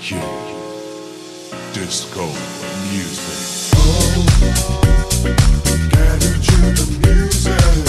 Q Disco Music. Oh, gather to the music.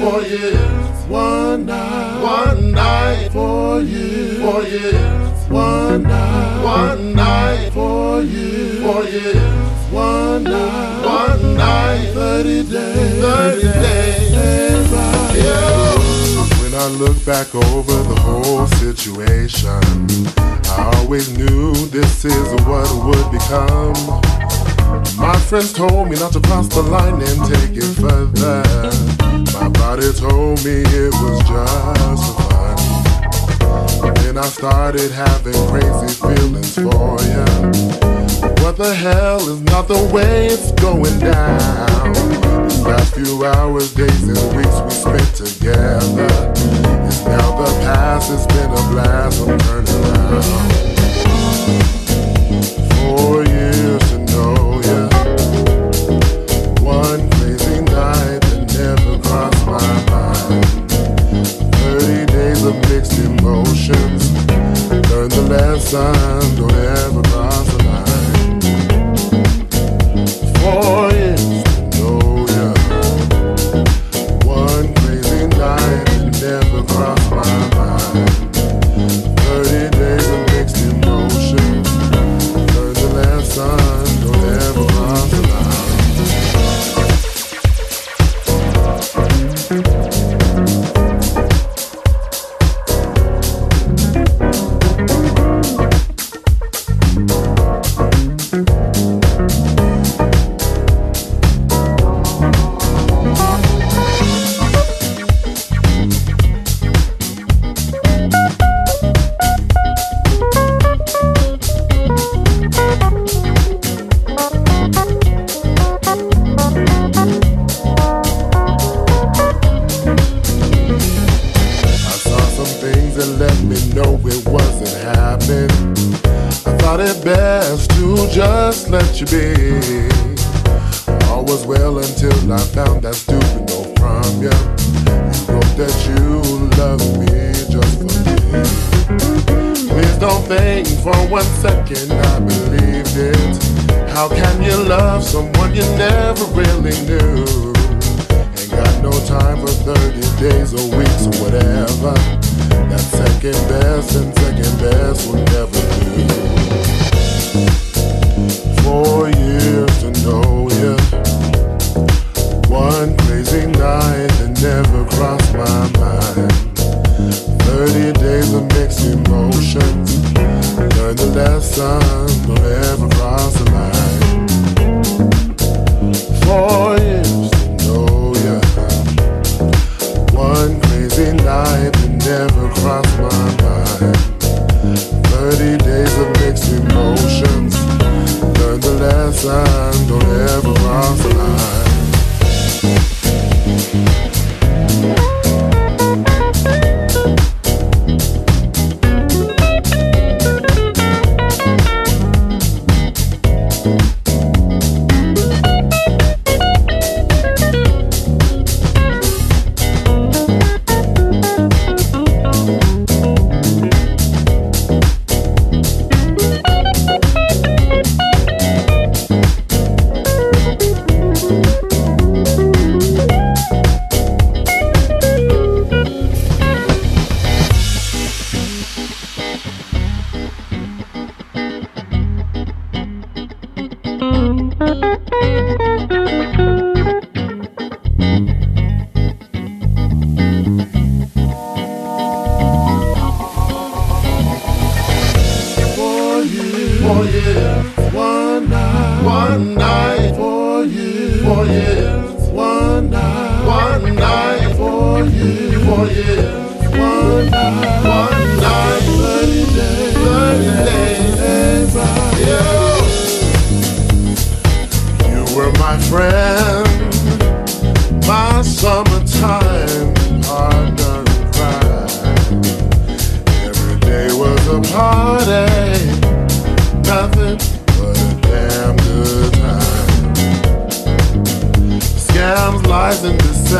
for years. One night, one night. For you, for years. One night, one night. For you, for years. One night, one night, thirty days, thirty days. When I look back over the whole situation, I always knew this is what would become. My friends told me not to cross the line and take it further. My body told me it was just for fun. Then I started having crazy feelings for you. What the hell is not the way it's going down? These last few hours, days, and weeks we spent together. It's now the past, it's been a blast, I'm turning around. Four years the well until I found that stupid note from you. You wrote that you love me just for me. Please don't think for one second I believed it. How can you love someone you never really knew? Ain't got no time for 30 days or weeks or whatever. That second best and second best will never do. Four years to know ya. One crazy night that never crossed my mind. 30 days of mixed emotions. Learn the lesson, don't ever cross the line.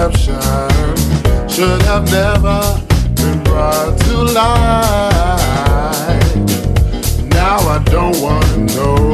Deception should have never been brought to light. Now I don't wanna know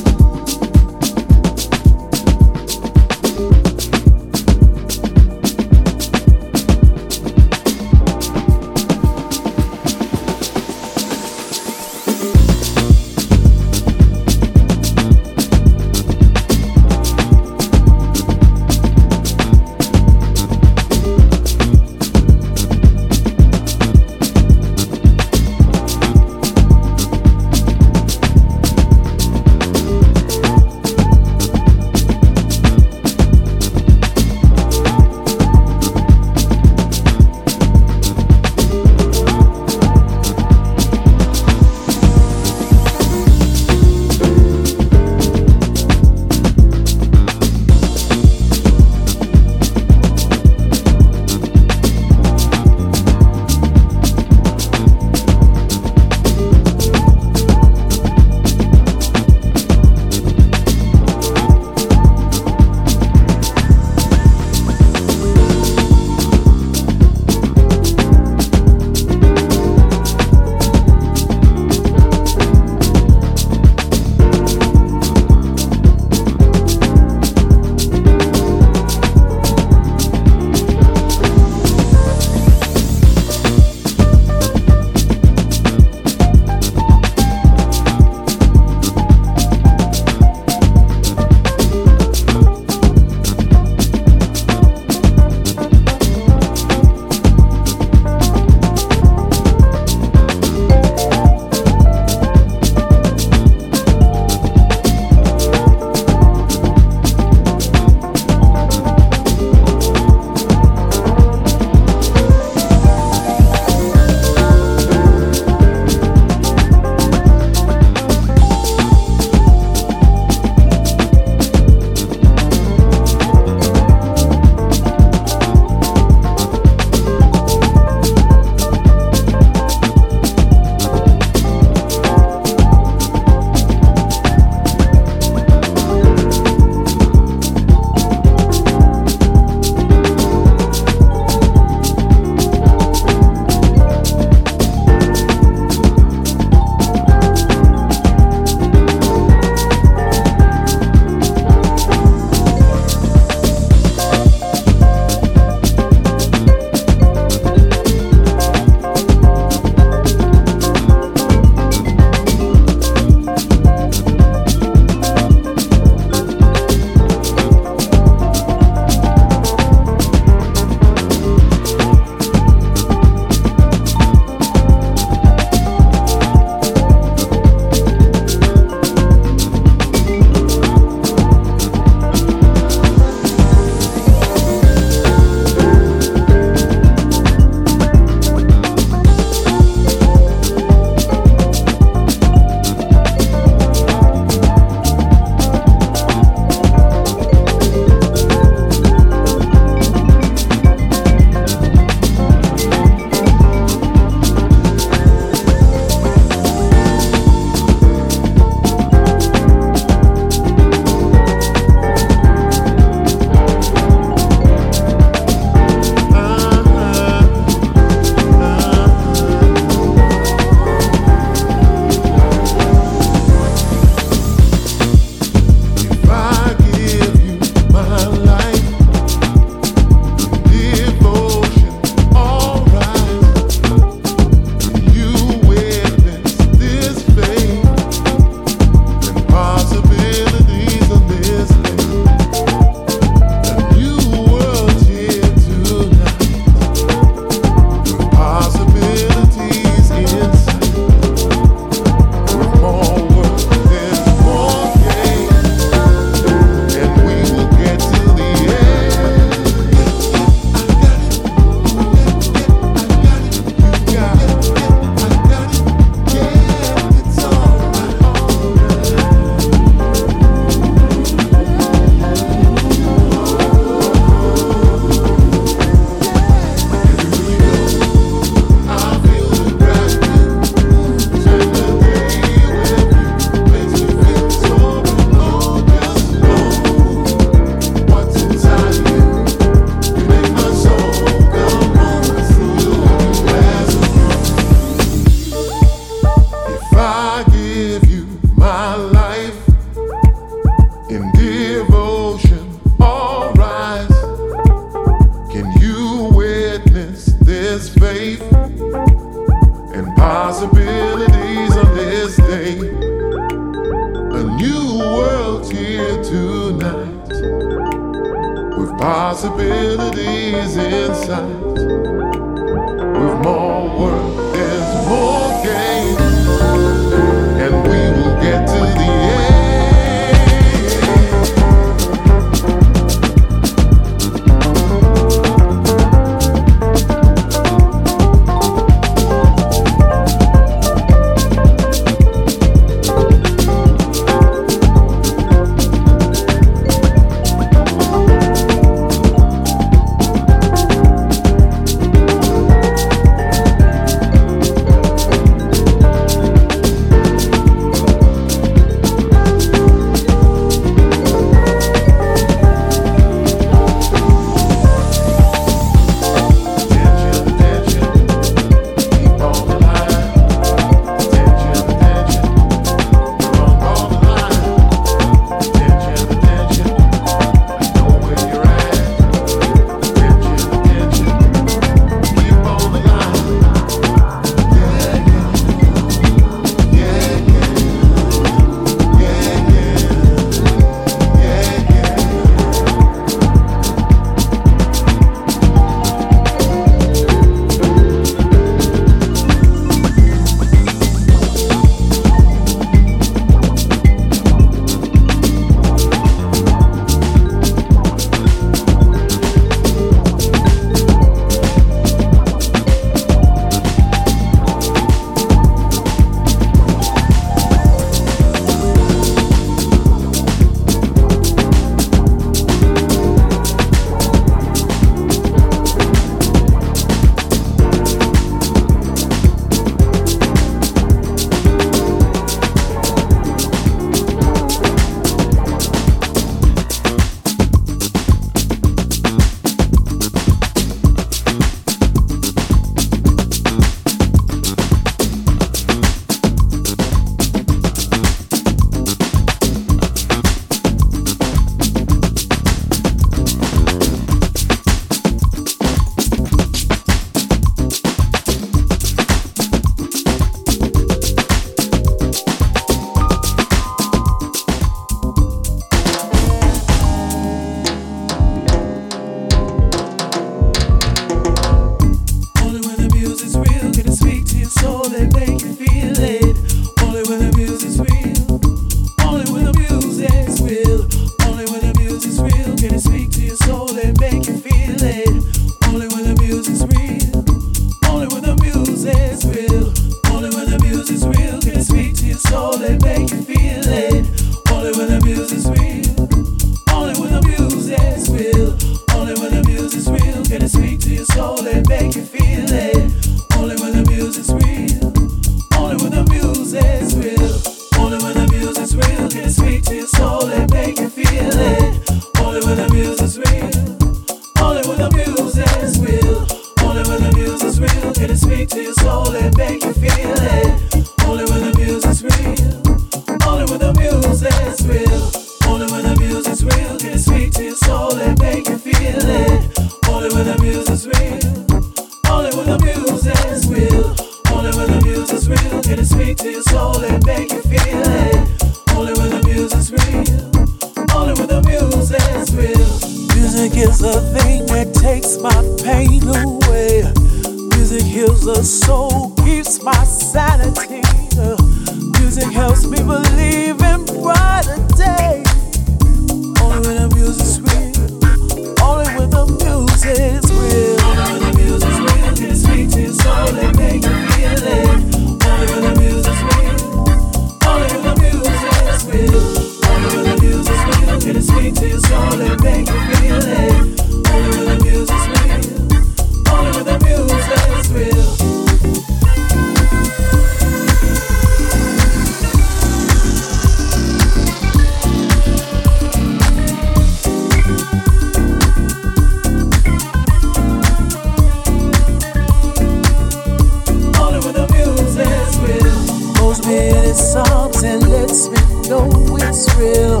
will.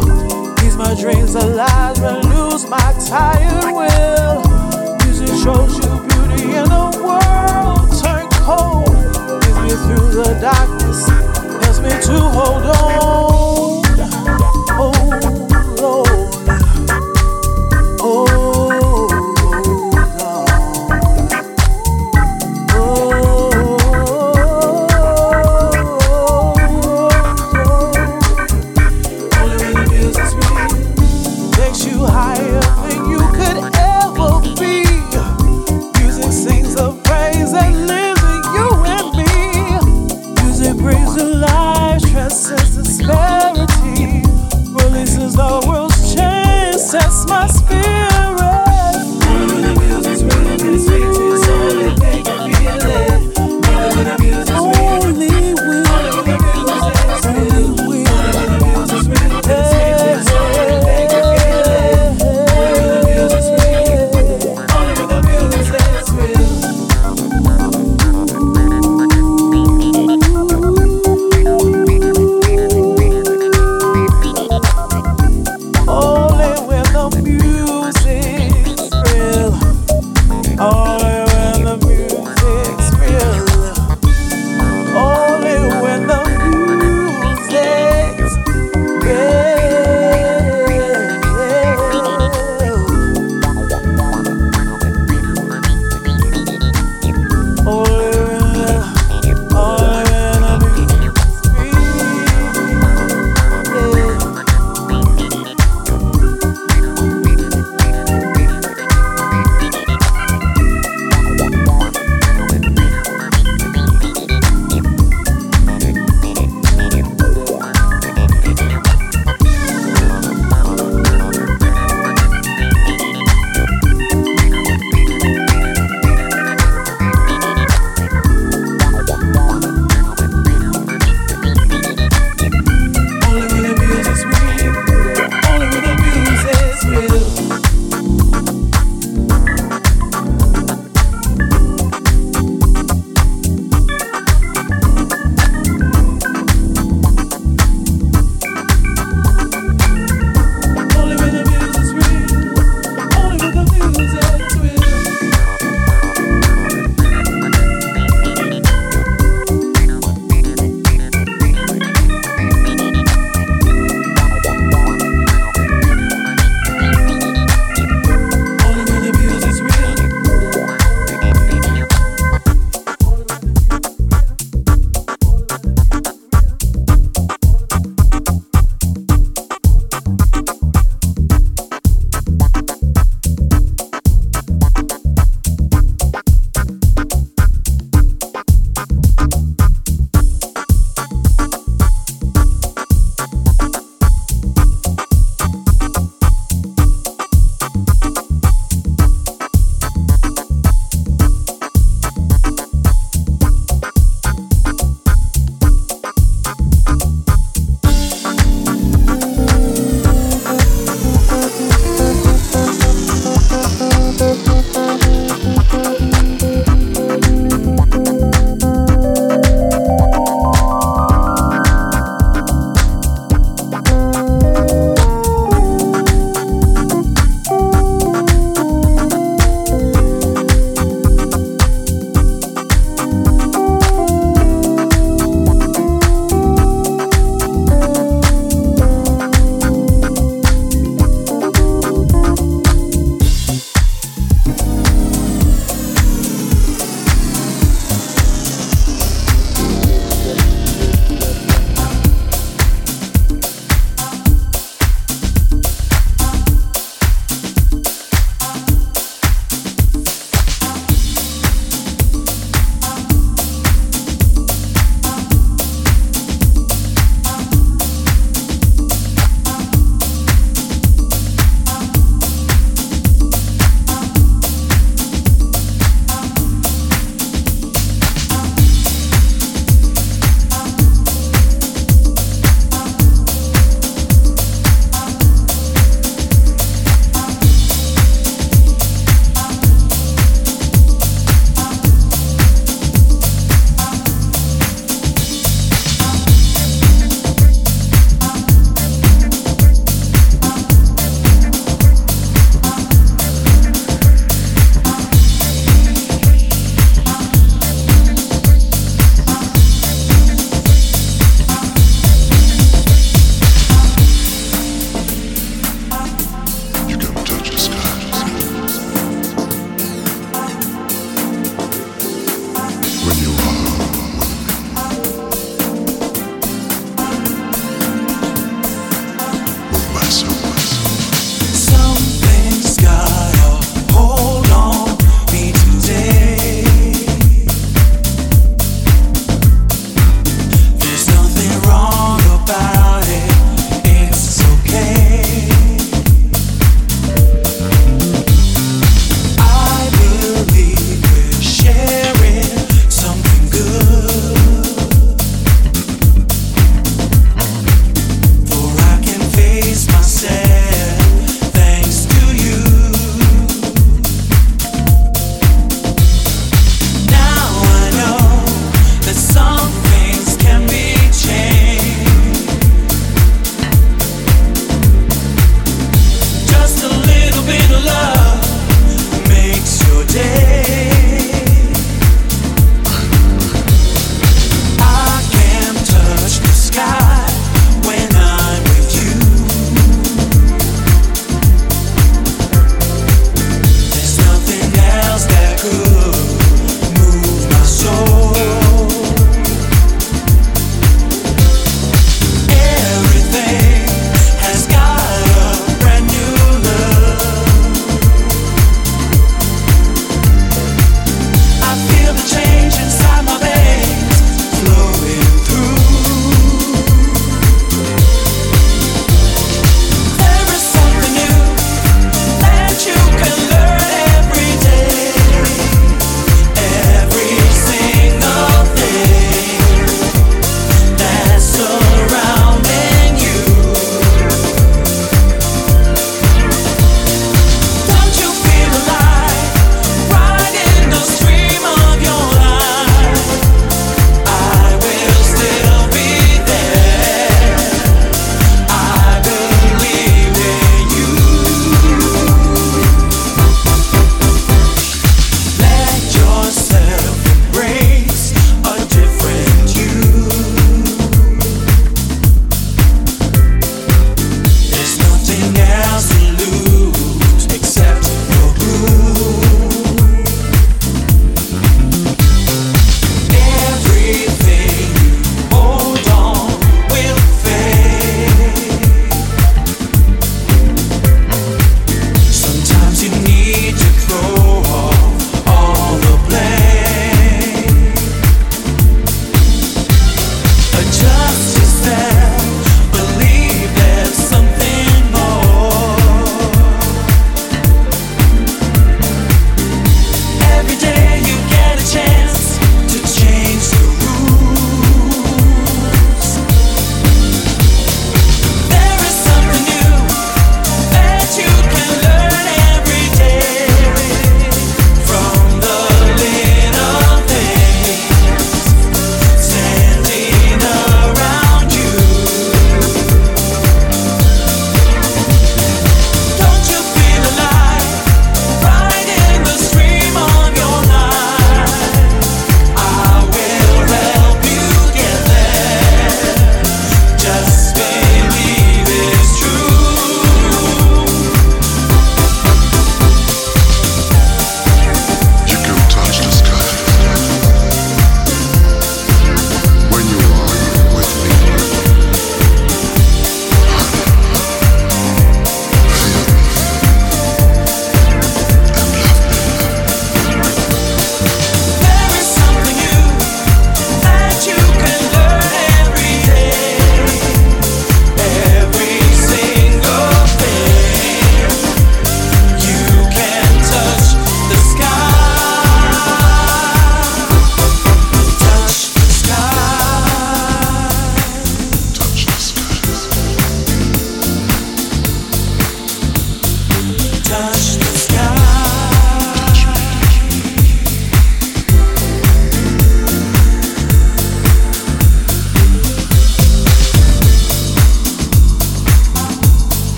These my dreams alive. lies, renews my tired will. Music shows you beauty in a world turned cold. Leads me through the darkness, helps me to hold on.